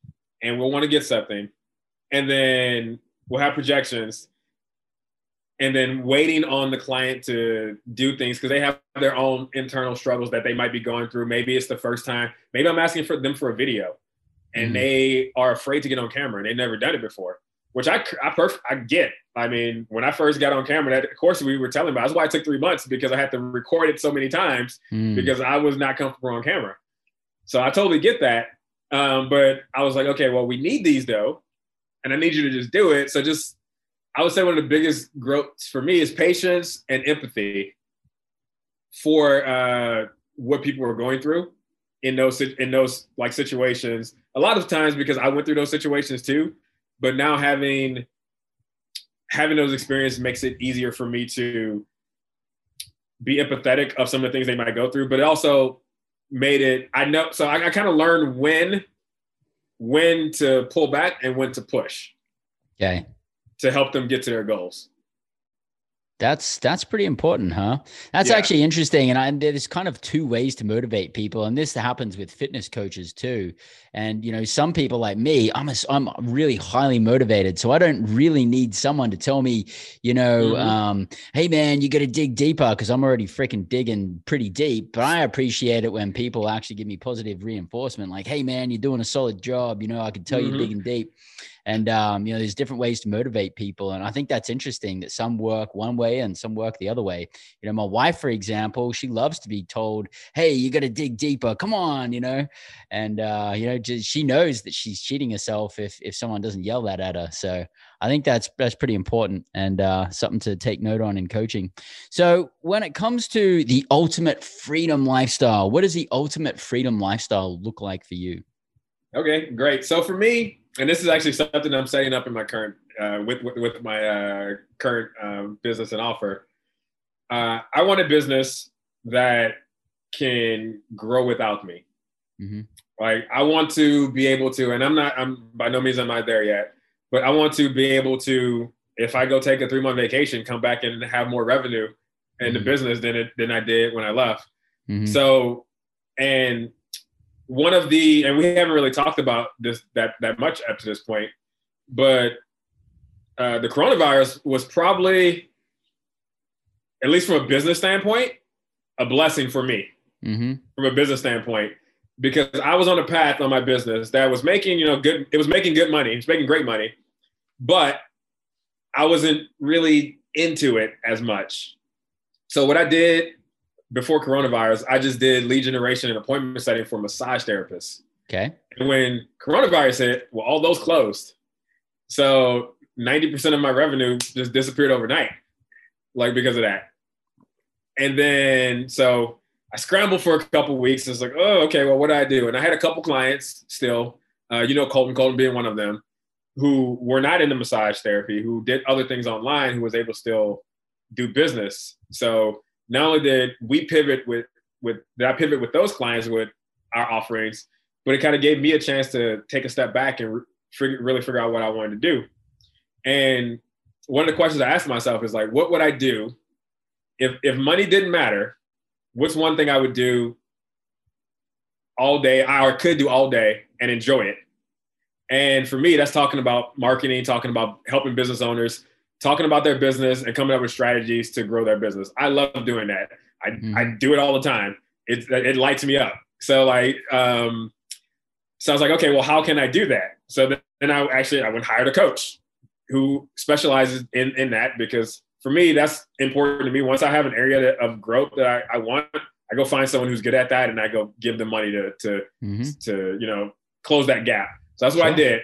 and we'll want to get something, and then we'll have projections, and then waiting on the client to do things because they have their own internal struggles that they might be going through. Maybe it's the first time. Maybe I'm asking for them for a video, and mm-hmm. they are afraid to get on camera and they've never done it before which I I, perf- I get. I mean, when I first got on camera, that of course we were telling about. That's why it took three months because I had to record it so many times mm. because I was not comfortable on camera. So I totally get that. Um, but I was like, okay, well, we need these though, and I need you to just do it. So just, I would say one of the biggest growths for me is patience and empathy for uh, what people are going through in those in those like situations. A lot of times because I went through those situations too but now having having those experiences makes it easier for me to be empathetic of some of the things they might go through but it also made it i know so i, I kind of learned when when to pull back and when to push okay to help them get to their goals that's that's pretty important, huh? That's yeah. actually interesting, and I, there's kind of two ways to motivate people, and this happens with fitness coaches too. And you know, some people like me, I'm a, I'm really highly motivated, so I don't really need someone to tell me, you know, mm-hmm. um, hey man, you got to dig deeper because I'm already freaking digging pretty deep. But I appreciate it when people actually give me positive reinforcement, like, hey man, you're doing a solid job. You know, I can tell mm-hmm. you're digging deep and um, you know there's different ways to motivate people and i think that's interesting that some work one way and some work the other way. You know my wife for example she loves to be told hey you got to dig deeper come on you know? And uh, you know just, she knows that she's cheating herself if if someone doesn't yell that at her. So i think that's that's pretty important and uh, something to take note on in coaching. So when it comes to the ultimate freedom lifestyle what does the ultimate freedom lifestyle look like for you? Okay great. So for me and this is actually something I'm setting up in my current uh, with, with, with my uh, current um, business and offer. Uh, I want a business that can grow without me. Mm-hmm. Like I want to be able to, and I'm not. I'm by no means I'm not there yet, but I want to be able to, if I go take a three month vacation, come back and have more revenue in mm-hmm. the business than it than I did when I left. Mm-hmm. So, and one of the and we haven't really talked about this that that much up to this point, but uh, the coronavirus was probably, at least from a business standpoint, a blessing for me. Mm-hmm. From a business standpoint, because I was on a path on my business that was making you know good. It was making good money. It was making great money, but I wasn't really into it as much. So what I did before coronavirus, I just did lead generation and appointment setting for massage therapists. Okay. And when coronavirus hit, well, all those closed. So 90% of my revenue just disappeared overnight, like because of that. And then, so I scrambled for a couple weeks. It's like, oh, okay, well, what do I do? And I had a couple clients still, uh, you know, Colton, Colton being one of them, who were not into massage therapy, who did other things online, who was able to still do business. So not only did we pivot with with did I pivot with those clients with our offerings, but it kind of gave me a chance to take a step back and re- really figure out what I wanted to do. And one of the questions I asked myself is like, what would I do if if money didn't matter? What's one thing I would do all day, or could do all day and enjoy it? And for me, that's talking about marketing, talking about helping business owners talking about their business and coming up with strategies to grow their business. I love doing that. I, mm-hmm. I do it all the time. It, it lights me up. So like, um, so I was like, okay, well, how can I do that? So then I actually, I went hired a coach who specializes in, in that because for me, that's important to me. Once I have an area of growth that I, I want, I go find someone who's good at that, and I go give them money to to mm-hmm. to you know close that gap. So that's what sure. I did,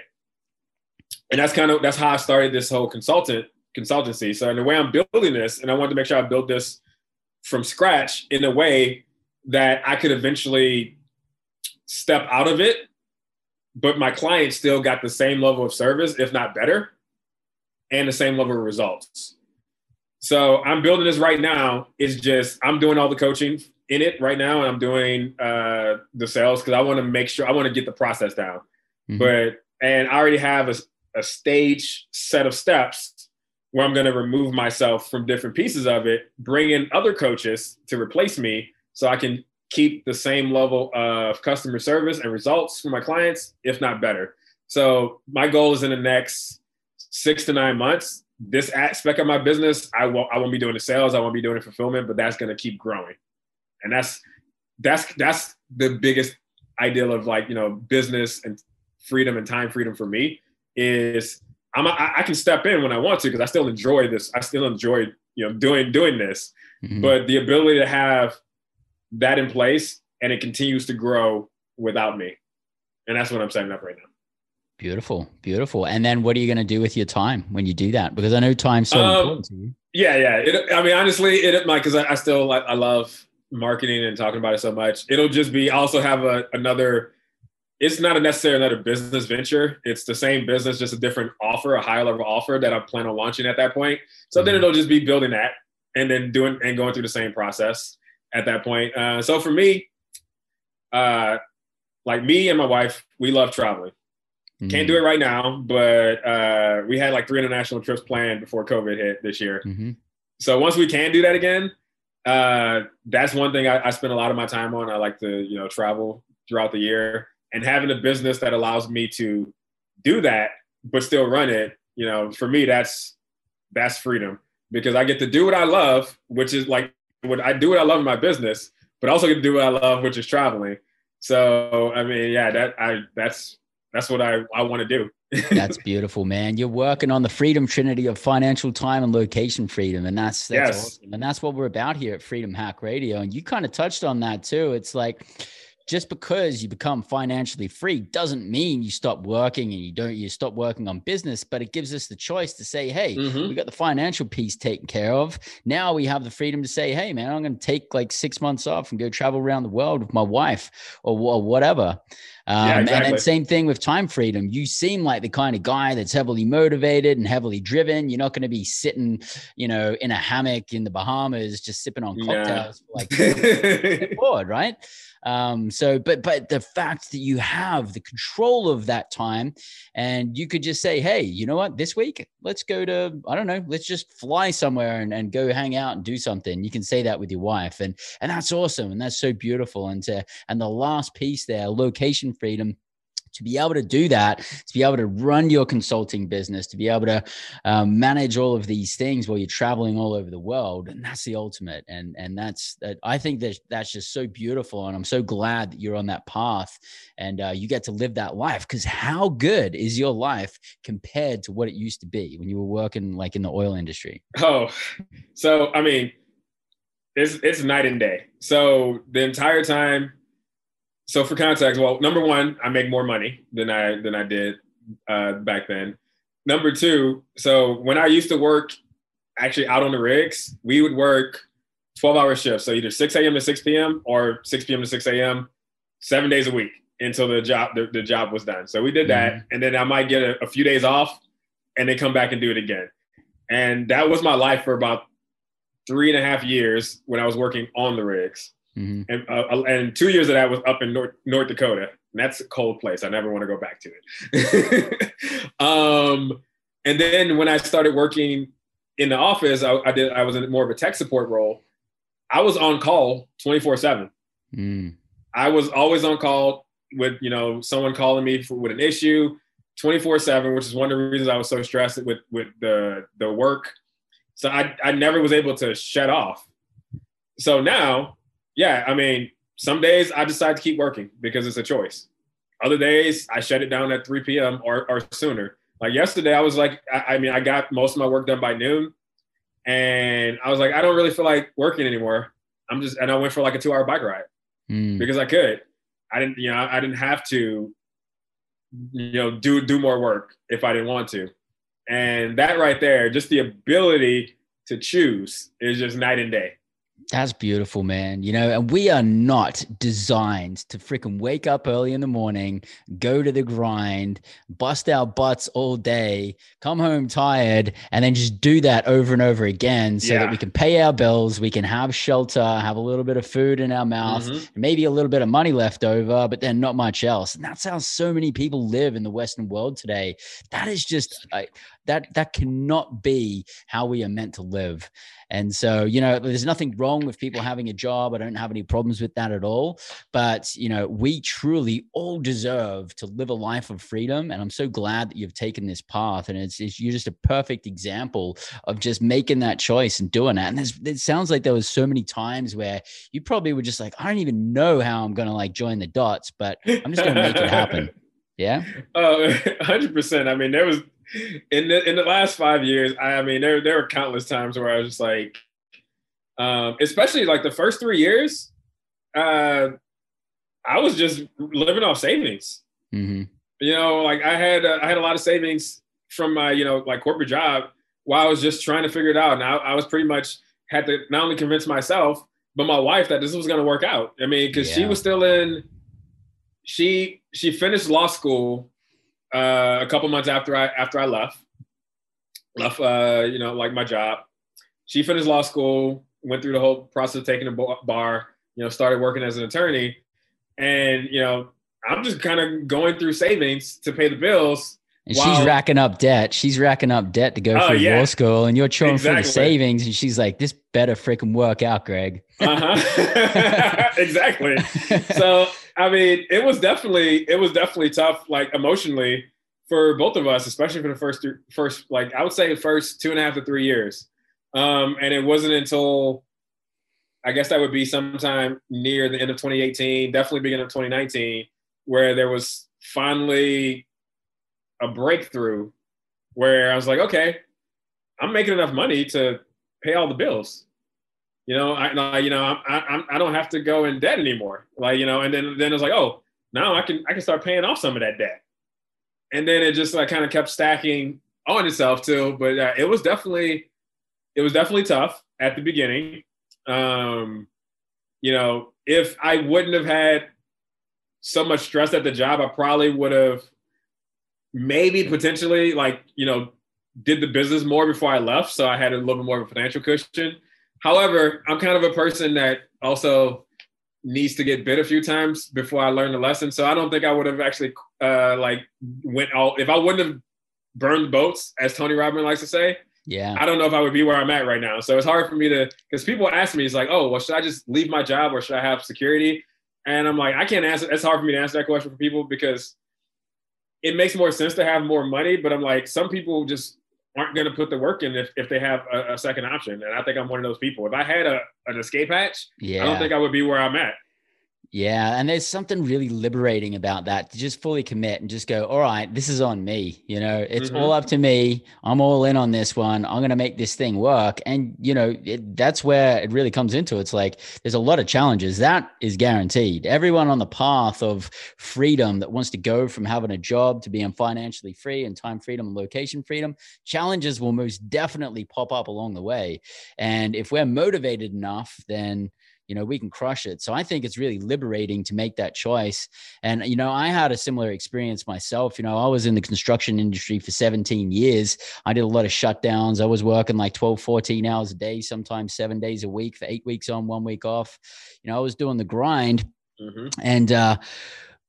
and that's kind of that's how I started this whole consultant consultancy. So in the way I'm building this, and I wanted to make sure I built this from scratch in a way that I could eventually step out of it, but my clients still got the same level of service, if not better, and the same level of results. So I'm building this right now. It's just I'm doing all the coaching in it right now, and I'm doing uh, the sales because I want to make sure I want to get the process down. Mm-hmm. But and I already have a, a stage set of steps where I'm going to remove myself from different pieces of it, bring in other coaches to replace me, so I can keep the same level of customer service and results for my clients, if not better. So my goal is in the next six to nine months this aspect of my business, I won't I won't be doing the sales, I won't be doing the fulfillment, but that's gonna keep growing. And that's that's that's the biggest ideal of like, you know, business and freedom and time freedom for me is I'm I can step in when I want to because I still enjoy this. I still enjoy, you know, doing doing this. Mm-hmm. But the ability to have that in place and it continues to grow without me. And that's what I'm setting up right now. Beautiful, beautiful. And then what are you going to do with your time when you do that? Because I know time's so um, important to you. Yeah, yeah. It, I mean, honestly, it like because I, I, still like I love marketing and talking about it so much. It'll just be I also have a another. It's not a necessarily another business venture. It's the same business, just a different offer, a higher level offer that I plan on launching at that point. So mm-hmm. then it'll just be building that and then doing and going through the same process at that point. Uh, so for me, uh, like me and my wife, we love traveling. Mm-hmm. Can't do it right now, but uh, we had like three international trips planned before COVID hit this year. Mm-hmm. So once we can do that again, uh, that's one thing I, I spend a lot of my time on. I like to you know travel throughout the year and having a business that allows me to do that but still run it. You know, for me that's that's freedom because I get to do what I love, which is like what I do what I love in my business, but also get to do what I love, which is traveling. So I mean, yeah, that I that's that's what I, I want to do. [laughs] that's beautiful, man. You're working on the freedom trinity of financial time and location freedom. And that's, that's yes. awesome. And that's what we're about here at Freedom Hack Radio. And you kind of touched on that too. It's like, just because you become financially free doesn't mean you stop working and you don't you stop working on business but it gives us the choice to say hey mm-hmm. we got the financial piece taken care of now we have the freedom to say hey man i'm going to take like six months off and go travel around the world with my wife or, or whatever um, yeah, exactly. And then same thing with time freedom. You seem like the kind of guy that's heavily motivated and heavily driven. You're not going to be sitting, you know, in a hammock in the Bahamas just sipping on cocktails, yeah. like [laughs] [laughs] bored, right? Um, so, but but the fact that you have the control of that time, and you could just say, hey, you know what, this week let's go to I don't know, let's just fly somewhere and, and go hang out and do something. You can say that with your wife, and and that's awesome, and that's so beautiful. And to and the last piece there, location freedom to be able to do that, to be able to run your consulting business, to be able to um, manage all of these things while you're traveling all over the world, and that's the ultimate. And and that's that. I think that that's just so beautiful, and I'm so glad that you're on that path and uh, you get to live that life. Because how good is your life compared to what it used to be when you were working like in the oil industry? Oh, so I mean, it's it's night and day. So the entire time so for context, well, number one, I make more money than I than I did uh, back then. Number two, so when I used to work actually out on the rigs, we would work 12 hour shifts. So either 6 a.m. to 6 p.m. or 6 p.m. to 6 a.m. seven days a week until the job the, the job was done. So we did that. Mm-hmm. And then I might get a, a few days off and then come back and do it again. And that was my life for about three and a half years when I was working on the rigs. Mm-hmm. And, uh, and two years of that was up in North, North Dakota. And that's a cold place. I never want to go back to it. [laughs] um, and then when I started working in the office, I, I, did. I was in more of a tech support role. I was on call twenty four seven. Mm. I was always on call with you know someone calling me for, with an issue, twenty four seven, which is one of the reasons I was so stressed with with the the work. So I I never was able to shut off. So now yeah, I mean, some days I decide to keep working because it's a choice. Other days I shut it down at 3 p.m. or, or sooner. Like yesterday, I was like, I, I mean, I got most of my work done by noon. And I was like, I don't really feel like working anymore. I'm just and I went for like a two hour bike ride Mm. because I could. I didn't, you know, I didn't have to, you know, do do more work if I didn't want to. And that right there, just the ability to choose is just night and day. That's beautiful, man. You know, and we are not designed to freaking wake up early in the morning, go to the grind, bust our butts all day, come home tired, and then just do that over and over again so that we can pay our bills, we can have shelter, have a little bit of food in our mouth, Mhm. maybe a little bit of money left over, but then not much else. And that's how so many people live in the Western world today. That is just I, that that cannot be how we are meant to live. And so, you know, there's nothing wrong with people having a job. I don't have any problems with that at all. But, you know, we truly all deserve to live a life of freedom. And I'm so glad that you've taken this path. And it's, it's you're just a perfect example of just making that choice and doing that. And there's, it sounds like there was so many times where you probably were just like, I don't even know how I'm going to like join the dots, but I'm just going to make it happen. [laughs] Yeah. Oh, [laughs] 100%. I mean, there was [laughs] in the in the last five years, I, I mean, there there were countless times where I was just like, um, especially like the first three years, uh, I was just living off savings. hmm You know, like I had uh, I had a lot of savings from my you know like corporate job while I was just trying to figure it out. And I, I was pretty much had to not only convince myself but my wife that this was going to work out. I mean, because she was still in she she finished law school uh, a couple months after I after I left left uh, you know like my job. She finished law school, went through the whole process of taking a bar, you know, started working as an attorney, and you know I'm just kind of going through savings to pay the bills. And Wow. she's racking up debt. She's racking up debt to go Oh, through yeah. law school, and you're chewing through the savings. And she's like, "This better freaking work out, Greg." Uh-huh. [laughs] exactly. [laughs] So I mean, it was definitely it was definitely tough, like emotionally, for both of us, especially for the first first like I would say first two and a half to three years. Um, and it wasn't until I guess that would be sometime near the end of 2018, definitely beginning of 2019, where there was finally a breakthrough where I was like, okay, I'm making enough money to pay all the bills. You know, I, I you know, I, I, I don't have to go in debt anymore. Like, you know, and then then it's like, oh, now I can I can start paying off some of that debt. And then it just like kind of kept stacking on itself too. But uh, it was definitely it was definitely tough at the beginning. Um, you know, if I wouldn't have had so much stress at the job, I probably would have maybe potentially like, you know, did the business more before I left. So I had a little bit more of a financial cushion. However, I'm kind of a person that also needs to get bit a few times before I learn the lesson. So I don't think I would have actually uh, like went all if I wouldn't have burned boats, as Tony Robbins likes to say. Yeah, I don't know if I would be where I'm at right now. So it's hard for me to because people ask me, it's like, oh, well, should I just leave my job or should I have security? And I'm like, I can't answer. It's hard for me to answer that question for people because it makes more sense to have more money. But I'm like, some people just aren't going to put the work in if, if they have a, a second option. And I think I'm one of those people. If I had a, an escape hatch, yeah. I don't think I would be where I'm at. Yeah, and there's something really liberating about that to just fully commit and just go, all right, this is on me. You know, it's Mhm. all up to me. I'm all in on this one. I'm going to make this thing work. And, you know, it, that's where it really comes into it's like there's a lot of challenges. That is guaranteed. Everyone on the path of freedom that wants to go from having a job to being financially free and time freedom and location freedom, challenges will most definitely pop up along the way. And if we're motivated enough, then you know we can crush it. So i think it's really liberating to make that choice. And you know i had a similar experience myself. You know i was in the construction industry for 17 years. I did a lot of shutdowns. I was working like 12 14 hours a day sometimes seven days a week for eight weeks on one week off. You know i was doing the grind. Mhm. and uh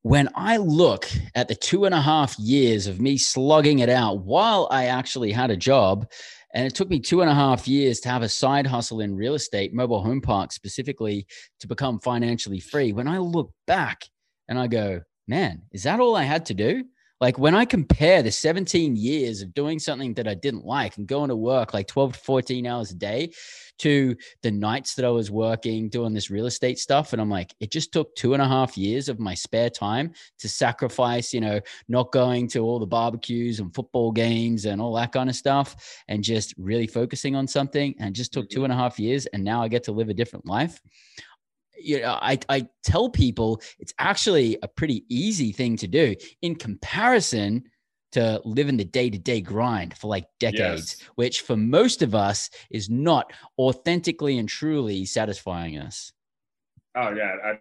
when I look at the two and a half years of me slugging it out while I actually had a job, and it took me two and a half years to have a side hustle in real estate, mobile home parks specifically, to become financially free. When I look back and I go, man, is that all I had to do? Like when I compare the 17 years of doing something that I didn't like and going to work like 12 to 14 hours a day to the nights that I was working doing this real estate stuff. And I'm like, it just took two and a half years of my spare time to sacrifice, you know, not going to all the barbecues and football games and all that kind of stuff and just really focusing on something. And just took two Mm-hmm. and a half years. And now I get to live a different life you know, I, I tell people it's actually a pretty easy thing to do in comparison to living the day to day grind for like decades, Yes. which for most of us is not authentically and truly satisfying us. Oh yeah, I,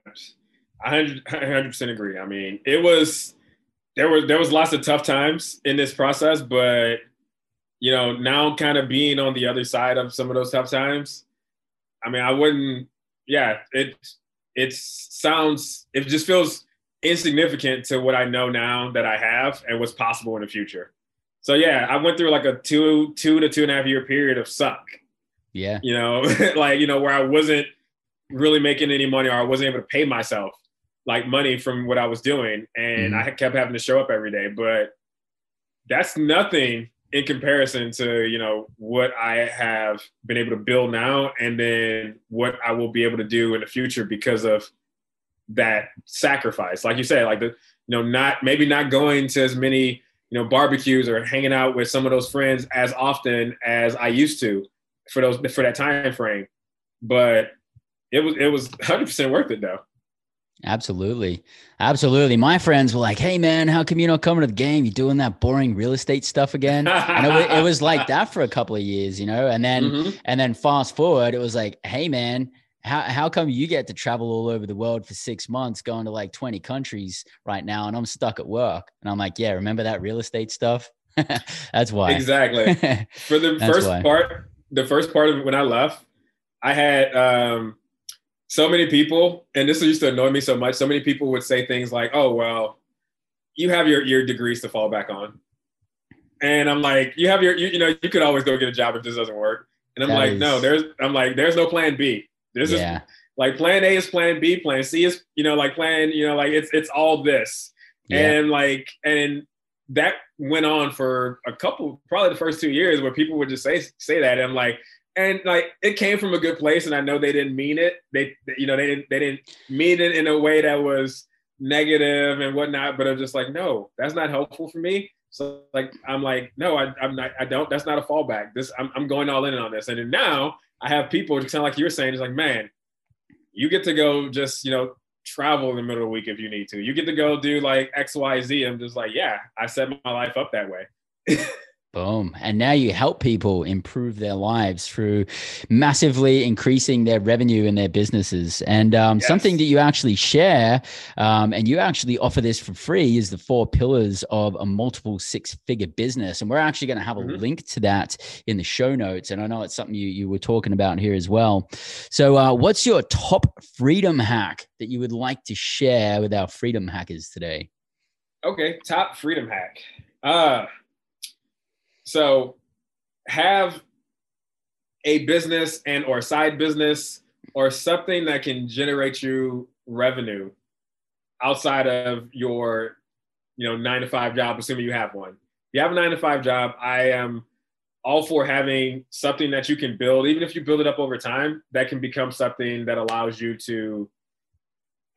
I hundred hundred percent agree. I mean, it was there was there was lots of tough times in this process, but you know, now kind of being on the other side of some of those tough times, I mean, I wouldn't. Yeah, it it sounds it just feels insignificant to what I know now that I have and what's possible in the future. So yeah, I went through like a two two to two and a half year period of suck Yeah. you know, [laughs] like, you know, where I wasn't really making any money or I wasn't able to pay myself like money from what I was doing. And Mhm. I kept having to show up every day. But that's nothing in comparison to, you know, what I have been able to build now and then what I will be able to do in the future because of that sacrifice. Like you said, like the, you know, not maybe not going to as many, you know, barbecues or hanging out with some of those friends as often as I used to for those for that time frame. But it was it was 100 percent worth it though. Absolutely. Absolutely. My friends were like, hey, man, how come you're not coming to the game? You're doing that boring real estate stuff again. and it, it was like [laughs] that for a couple of years, you know? And then, Mhm. and then fast forward, it was like, hey, man, how, how come you get to travel all over the world for six months, going to like 20 countries right now, and I'm stuck at work? And I'm like, yeah, remember that real estate stuff? [laughs] That's why. Exactly. [laughs] For the first why. part, the first part of when I left, I had um, so many people, and this used to annoy me so much. So many people would say things like, "Oh, well, you have your your degrees to fall back on," and I'm like, "You have your, you, you know, you could always go get a job if this doesn't work." And I'm That like, "No, there's," I'm like, "There's no plan B. This yeah. is like plan A is plan B, plan C is, you know, like plan, you know, like it's it's all this." Yeah. and like and that went on for a couple probably the first two years where people would just say say that and I'm like and like it came from a good place and I know they didn't mean it they you know they didn't they didn't mean it in a way that was negative and whatnot but I'm just like no that's not helpful for me so like I'm like no I, I'm not I don't that's not a fallback this I'm, I'm going all in on this and now I have people just kind of like you're saying it's like man you get to go just you know travel in the middle of the week if you need to. You get to go do like X, Y, Z. I'm just like, yeah, I set my life up that way. [laughs] Boom. And now you help people improve their lives through massively increasing their revenue in their businesses. And um, Yes. something that you actually share, um, and you actually offer this for free, is the four pillars of a multiple six figure business. And we're actually going to have a Mhm. link to that in the show notes. And I know it's something you, you were talking about here as well. So, uh, what's your top freedom hack that you would like to share with our freedom hackers today? Okay, top freedom hack. Uh so have a business and or side business or something that can generate you revenue outside of your you know nine to five job assuming you have one. If you have a nine to five job i am all for having something that you can build. Even if you build it up over time that can become something that allows you to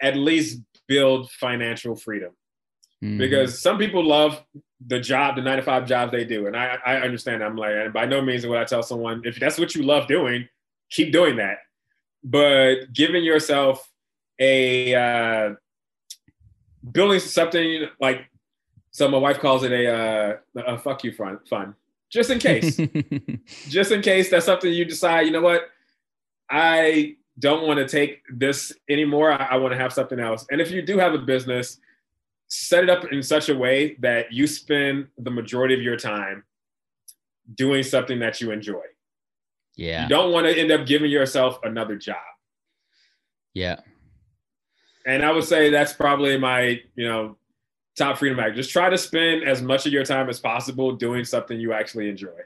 at least build financial freedom Mhm. because some people love the job, the nine to five jobs they do, and I, I understand. I'm like, and by no means would I tell someone if that's what you love doing, keep doing that. But giving yourself a uh, building something like, so my wife calls it a, uh, a fuck you fund, fund, just in case, [laughs] just in case that's something you decide. You know what, I don't want to take this anymore. I, I want to have something else. And if you do have a business set it up in such a way that you spend the majority of your time doing something that you enjoy. yeah. You don't want to end up giving yourself another job. Yeah. And I would say that's probably my, you know, top freedom hack. Just try to spend as much of your time as possible doing something you actually enjoy.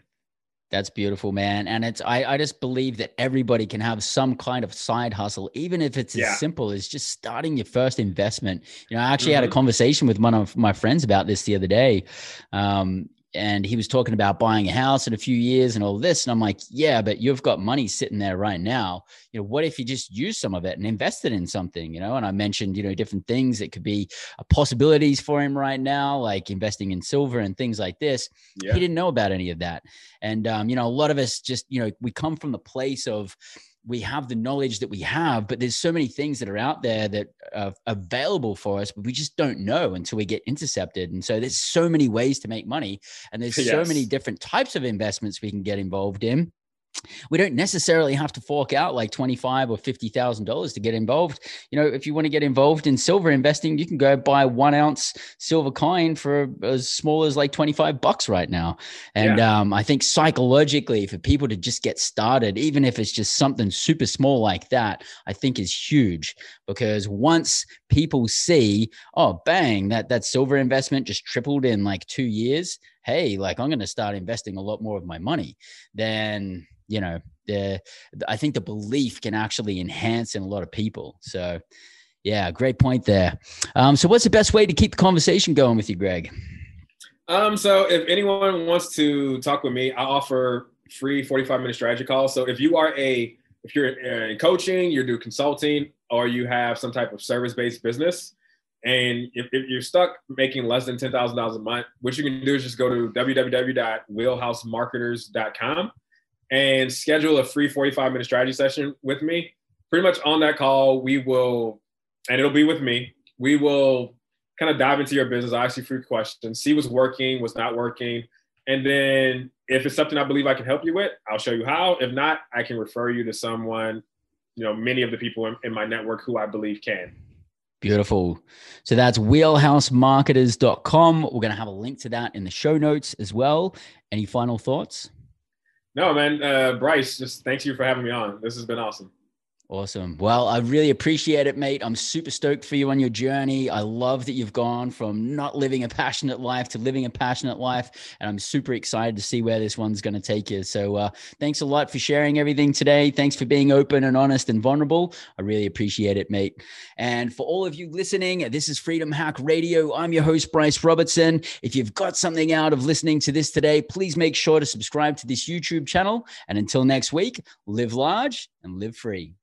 That's beautiful, man. And it's I, I just believe that everybody can have some kind of side hustle, even if it's yeah. as simple as just starting your first investment. You know, I actually mm-hmm. had a mm-hmm. conversation with one of my friends about this the other day. Um, and he was talking about buying a house in a few years and all this. And i'm like yeah but you've got money sitting there right now. You know what if you just use some of it and invest it in something you know? And i mentioned you know different things that could be uh, possibilities for him right now like investing in silver and things like this. Yeah. he didn't know about any of that. And um, you know a lot of us just you know we come from the place of we have the knowledge that we have, but there's so many things that are out there that are available for us, but we just don't know until we get intercepted. And so there's so many ways to make money, and there's yes. so many different types of investments we can get involved in we don't necessarily have to fork out like 25 or 50,000 dollars to get involved. You know, if you want to get involved in silver investing, you can go buy one ounce silver coin for as small as like 25 bucks right now. And yeah. um, I think psychologically for people to just get started, even if it's just something super small like that, I think is huge because once people see, oh, bang, that, that silver investment just tripled in like two years. Hey, like I'm going to start investing a lot more of my money, then you know, the I think the belief can actually enhance in a lot of people. So, yeah, great point there. Um, so, what's the best way to keep the conversation going with you, Greg? Um, so if anyone wants to talk with me, I offer free 45 minute strategy calls. So if you are a if you're in coaching, you do consulting, or you have some type of service based business, and if, if, you're stuck making less than ten thousand dollars a month, what you can do is just go to www.wheelhousemarketers.com and schedule a free 45 minute strategy session with me. Pretty much on that call, we will, and it'll be with me, we will kind of dive into your business, ask you free questions, see what's working, what's not working. And then if it's something I believe I can help you with, I'll show you how. If not, I can refer you to someone, you know, many of the people in, in my network who I believe can. Beautiful. So that's wheelhousemarketers.com. We're going to have a link to that in the show notes as well. Any final thoughts? No, man. Uh, Bryce, just thanks you for having me on. This has been awesome. Awesome. Well, I really appreciate it, mate. I'm super stoked for you on your journey. I love that you've gone from not living a passionate life to living a passionate life. And I'm super excited to see where this one's going to take you. So, uh, thanks a lot for sharing everything today. Thanks for being open and honest and vulnerable. I really appreciate it, mate. And for all of you listening, this is Freedom Hack Radio. I'm your host, Bryce Robertson. If you've got something out of listening to this today, please make sure to subscribe to this YouTube channel. And until next week, live large and live free.